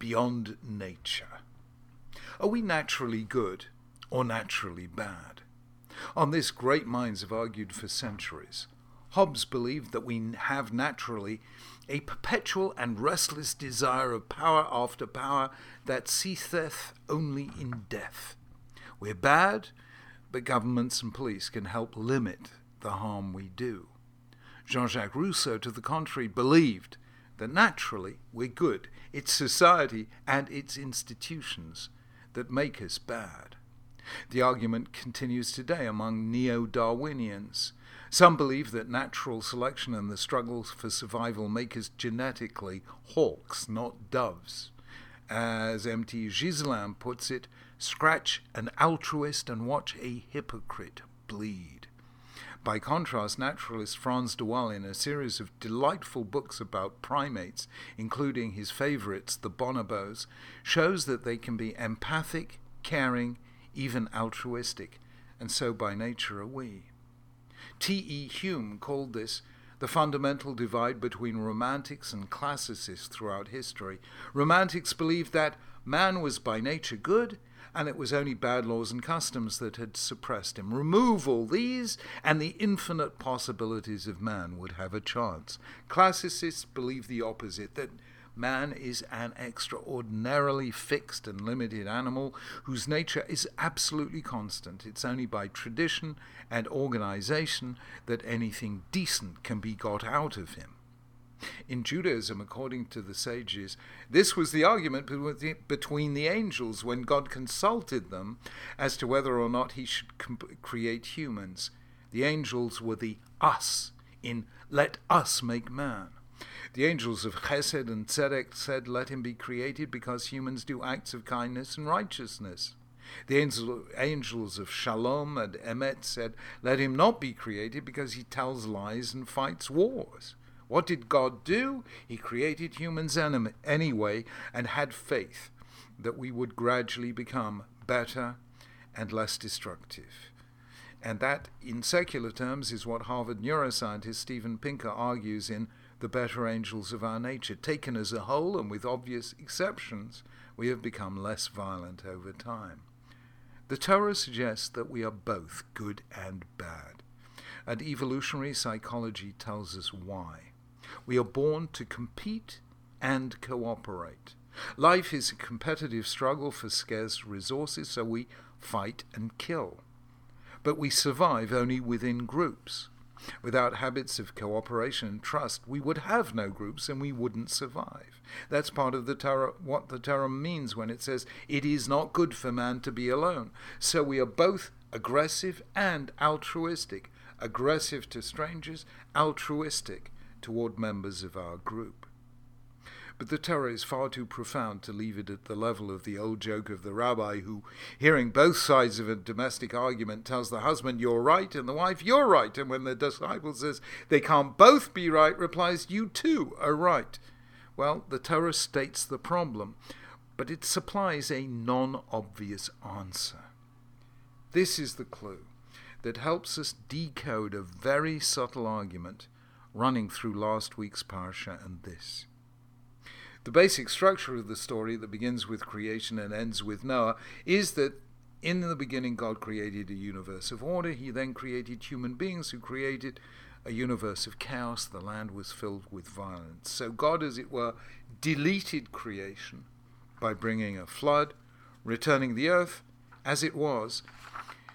beyond nature. Are we naturally good or naturally bad? On this, great minds have argued for centuries. Hobbes believed that we have naturally a perpetual and restless desire of power after power that ceaseth only in death. We're bad, but governments and police can help limit the harm we do. Jean Jacques Rousseau, to the contrary, believed that naturally we're good. It's society and its institutions that make us bad. The argument continues today among neo Darwinians. Some believe that natural selection and the struggles for survival make us genetically hawks, not doves. As M.T. Ghiselin puts it, scratch an altruist and watch a hypocrite bleed. By contrast, naturalist Frans de Waal, in a series of delightful books about primates, including his favorites, the bonobos, shows that they can be empathic, caring, even altruistic, and so by nature are we. T.E. Hulme called this the fundamental divide between romantics and classicists throughout history. Romantics believed that man was by nature good and it was only bad laws and customs that had suppressed him. Remove all these, and the infinite possibilities of man would have a chance. Classicists believe the opposite that man is an extraordinarily fixed and limited animal whose nature is absolutely constant. It's only by tradition and organization that anything decent can be got out of him. In Judaism, according to the sages, this was the argument between the angels when God consulted them as to whether or not he should create humans. The angels were the us in let us make man. The angels of Chesed and Tzedek said, Let him be created because humans do acts of kindness and righteousness. The angels of Shalom and Emet said, Let him not be created because he tells lies and fights wars. What did God do? He created humans anyway and had faith that we would gradually become better and less destructive. And that, in secular terms, is what Harvard neuroscientist Steven Pinker argues in The Better Angels of Our Nature. Taken as a whole, and with obvious exceptions, we have become less violent over time. The Torah suggests that we are both good and bad, and evolutionary psychology tells us why. We are born to compete and cooperate. Life is a competitive struggle for scarce resources, so we fight and kill. But we survive only within groups. Without habits of cooperation and trust, we would have no groups and we wouldn't survive. That's part of the Torah, what the Torah means when it says, It is not good for man to be alone. So we are both aggressive and altruistic. Aggressive to strangers, altruistic toward members of our group. But the Torah is far too profound to leave it at the level of the old joke of the rabbi who, hearing both sides of a domestic argument, tells the husband, You're right, and the wife, You're right. And when the disciple says, They can't both be right, replies, You too are right. Well, the Torah states the problem, but it supplies a non obvious answer. This is the clue that helps us decode a very subtle argument running through last week's parsha and this. The basic structure of the story that begins with creation and ends with Noah is that in the beginning God created a universe of order. He then created human beings who created a universe of chaos. The land was filled with violence. So God, as it were, deleted creation by bringing a flood, returning the earth as it was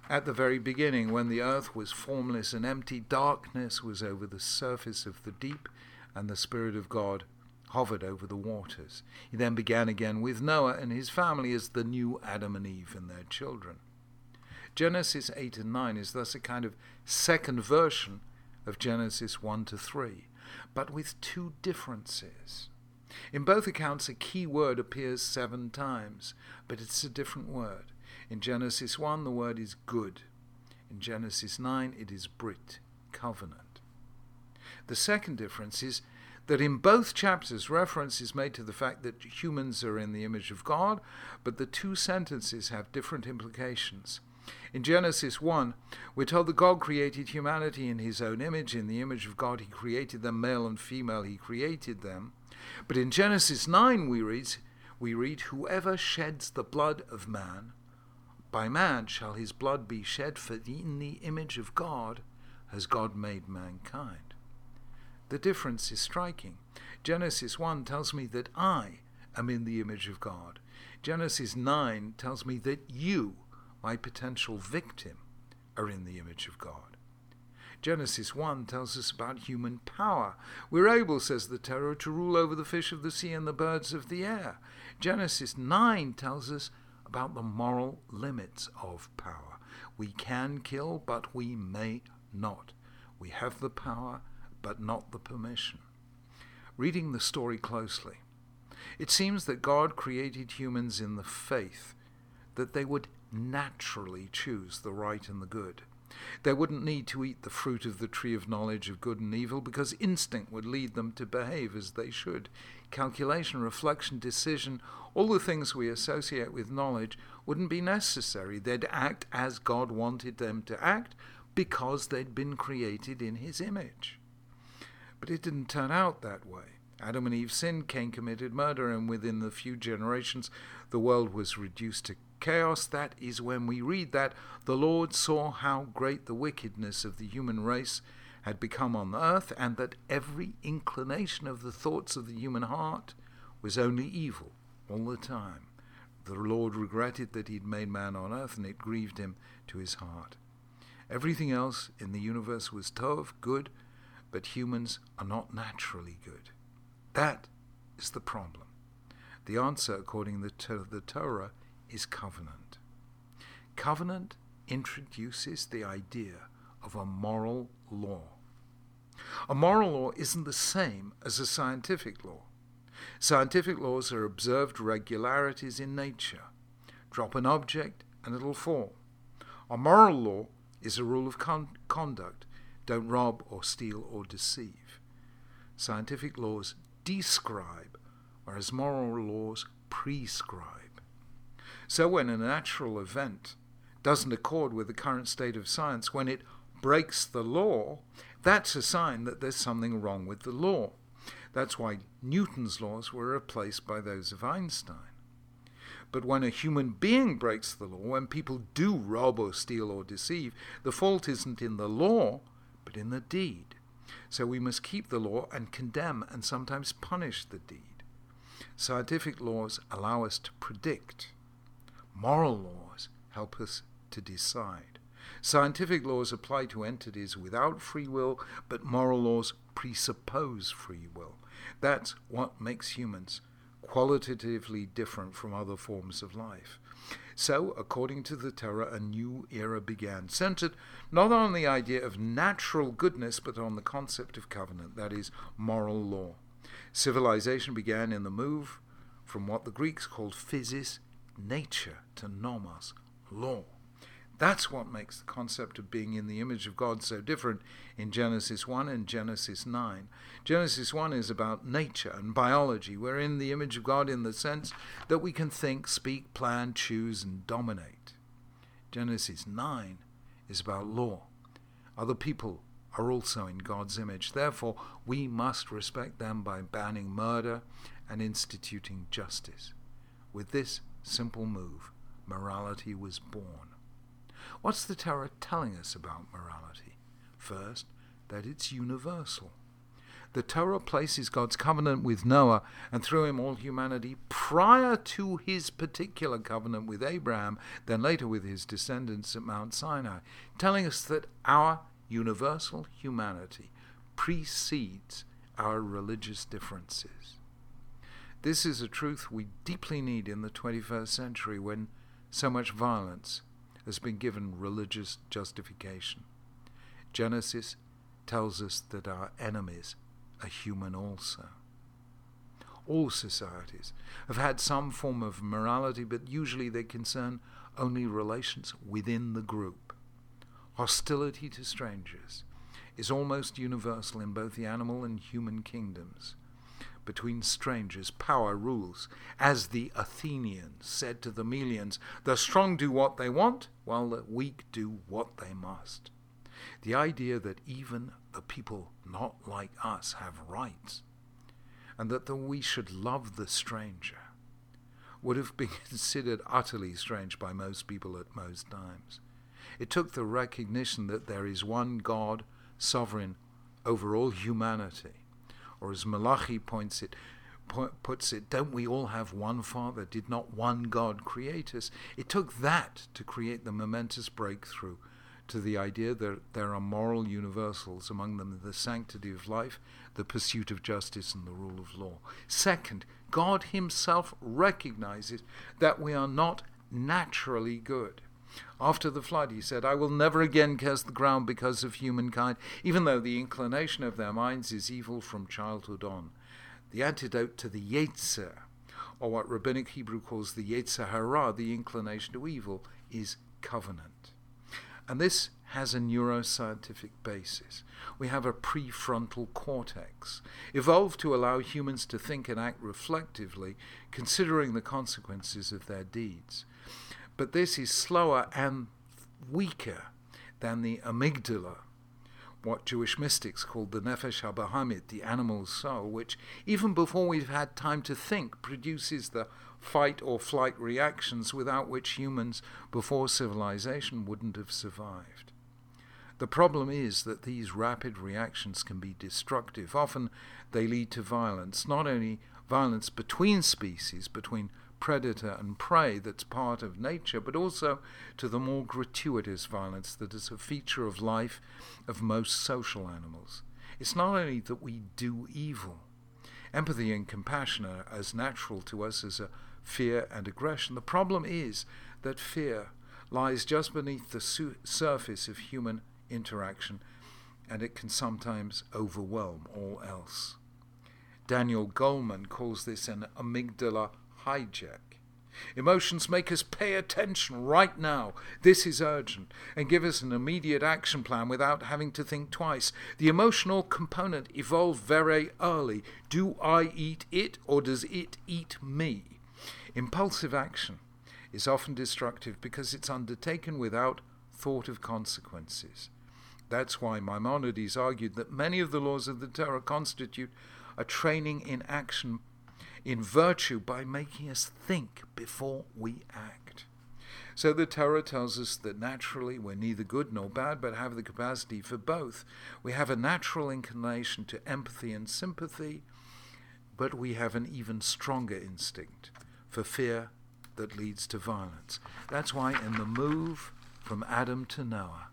at the very beginning, when the earth was formless and empty, darkness was over the surface of the deep, and the Spirit of God hovered over the waters. He then began again with Noah and his family as the new Adam and Eve and their children. Genesis 8 and 9 is thus a kind of second version of Genesis 1 to 3, but with two differences. In both accounts, a key word appears seven times, but it's a different word. In Genesis 1, the word is good. In Genesis 9, it is Brit, covenant. The second difference is that in both chapters, reference is made to the fact that humans are in the image of God, but the two sentences have different implications. In Genesis 1, we're told that God created humanity in his own image. In the image of God, he created them, male and female, he created them. But in Genesis 9, we read, we read, Whoever sheds the blood of man, by man shall his blood be shed, for in the image of God has God made mankind. The difference is striking. Genesis 1 tells me that I am in the image of God. Genesis 9 tells me that you, my potential victim, are in the image of God. Genesis 1 tells us about human power. We're able, says the Torah, to rule over the fish of the sea and the birds of the air. Genesis 9 tells us about the moral limits of power. We can kill, but we may not. We have the power, but not the permission. Reading the story closely, it seems that God created humans in the faith that they would naturally choose the right and the good. They wouldn't need to eat the fruit of the tree of knowledge of good and evil because instinct would lead them to behave as they should. Calculation, reflection, decision, all the things we associate with knowledge wouldn't be necessary. They'd act as God wanted them to act because they'd been created in His image. But it didn't turn out that way. Adam and Eve sinned, Cain committed murder, and within the few generations the world was reduced to chaos, that is when we read that the Lord saw how great the wickedness of the human race had become on earth, and that every inclination of the thoughts of the human heart was only evil all the time. The Lord regretted that He'd made man on earth, and it grieved Him to His heart. Everything else in the universe was tov, good, but humans are not naturally good. That is the problem. The answer, according to the Torah, is covenant. Covenant introduces the idea of a moral law. A moral law isn't the same as a scientific law. Scientific laws are observed regularities in nature. Drop an object and it'll fall. A moral law is a rule of con- conduct. Don't rob or steal or deceive. Scientific laws describe, whereas moral laws prescribe. So when a natural event doesn't accord with the current state of science, when it breaks the law, that's a sign that there's something wrong with the law. That's why Newton's laws were replaced by those of Einstein. But when a human being breaks the law, when people do rob or steal or deceive, the fault isn't in the law, but in the deed. So we must keep the law and condemn and sometimes punish the deed. Scientific laws allow us to predict Moral laws help us to decide. Scientific laws apply to entities without free will, but moral laws presuppose free will. That's what makes humans qualitatively different from other forms of life. So, according to the Torah, a new era began, centered not on the idea of natural goodness, but on the concept of covenant, that is, moral law. Civilization began in the move from what the Greeks called physis nature to nomos, law. That's what makes the concept of being in the image of God so different in Genesis 1 and Genesis 9. Genesis 1 is about nature and biology. We're in the image of God in the sense that we can think, speak, plan, choose, and dominate. Genesis 9 is about law. Other people are also in God's image. Therefore, we must respect them by banning murder and instituting justice. With this simple move, morality was born. What's the Torah telling us about morality? First, that it's universal. The Torah places God's covenant with Noah and through him all humanity prior to his particular covenant with Abraham, then later with his descendants at Mount Sinai, telling us that our universal humanity precedes our religious differences. This is a truth we deeply need in the 21st century when so much violence has been given religious justification. Genesis tells us that our enemies are human also. All societies have had some form of morality, but usually they concern only relations within the group. Hostility to strangers is almost universal in both the animal and human kingdoms between strangers, power rules. As the Athenians said to the Melians, the strong do what they want, while the weak do what they must. The idea that even the people not like us have rights, and that the, we should love the stranger. would have been considered utterly strange by most people at most times. It took the recognition that there is one God, sovereign over all humanity. Or as Malachi points it, puts it, don't we all have one Father? Did not one God create us? It took that to create the momentous breakthrough to the idea that there are moral universals, among them the sanctity of life, the pursuit of justice, and the rule of law. Second, God Himself recognizes that we are not naturally good. After the flood, he said, I will never again curse the ground because of humankind, even though the inclination of their minds is evil from childhood on. The antidote to the Yetzer, or what rabbinic Hebrew calls the Yetzer Hara, the inclination to evil, is covenant. And this has a neuroscientific basis. We have a prefrontal cortex, evolved to allow humans to think and act reflectively, considering the consequences of their deeds. But this is slower and weaker than the amygdala, what Jewish mystics called the nefesh habahamit, the animal soul, which, even before we've had time to think, produces the fight or flight reactions without which humans before civilization wouldn't have survived. The problem is that these rapid reactions can be destructive. Often they lead to violence, not only violence between species, between predator and prey that's part of nature, but also to the more gratuitous violence that is a feature of life of most social animals. It's not only that we do evil, empathy and compassion are as natural to us as fear and aggression. The problem is that fear lies just beneath the su- surface of human interaction and it can sometimes overwhelm all else. Daniel Goleman calls this an amygdala hijack. Emotions make us pay attention right now. This is urgent and give us an immediate action plan without having to think twice. The emotional component evolved very early. Do I eat it or does it eat me? Impulsive action is often destructive because it's undertaken without thought of consequences. That's why Maimonides argued that many of the laws of the Torah constitute a training in action in virtue by making us think before we act. So the Torah tells us that naturally we're neither good nor bad, but have the capacity for both. We have a natural inclination to empathy and sympathy, but we have an even stronger instinct for fear that leads to violence. That's why in the move from Adam to Noah,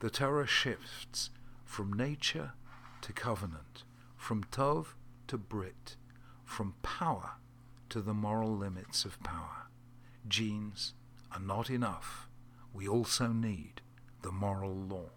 the Torah shifts from nature to covenant, from Tov to Brit from power to the moral limits of power. Genes are not enough. We also need the moral law.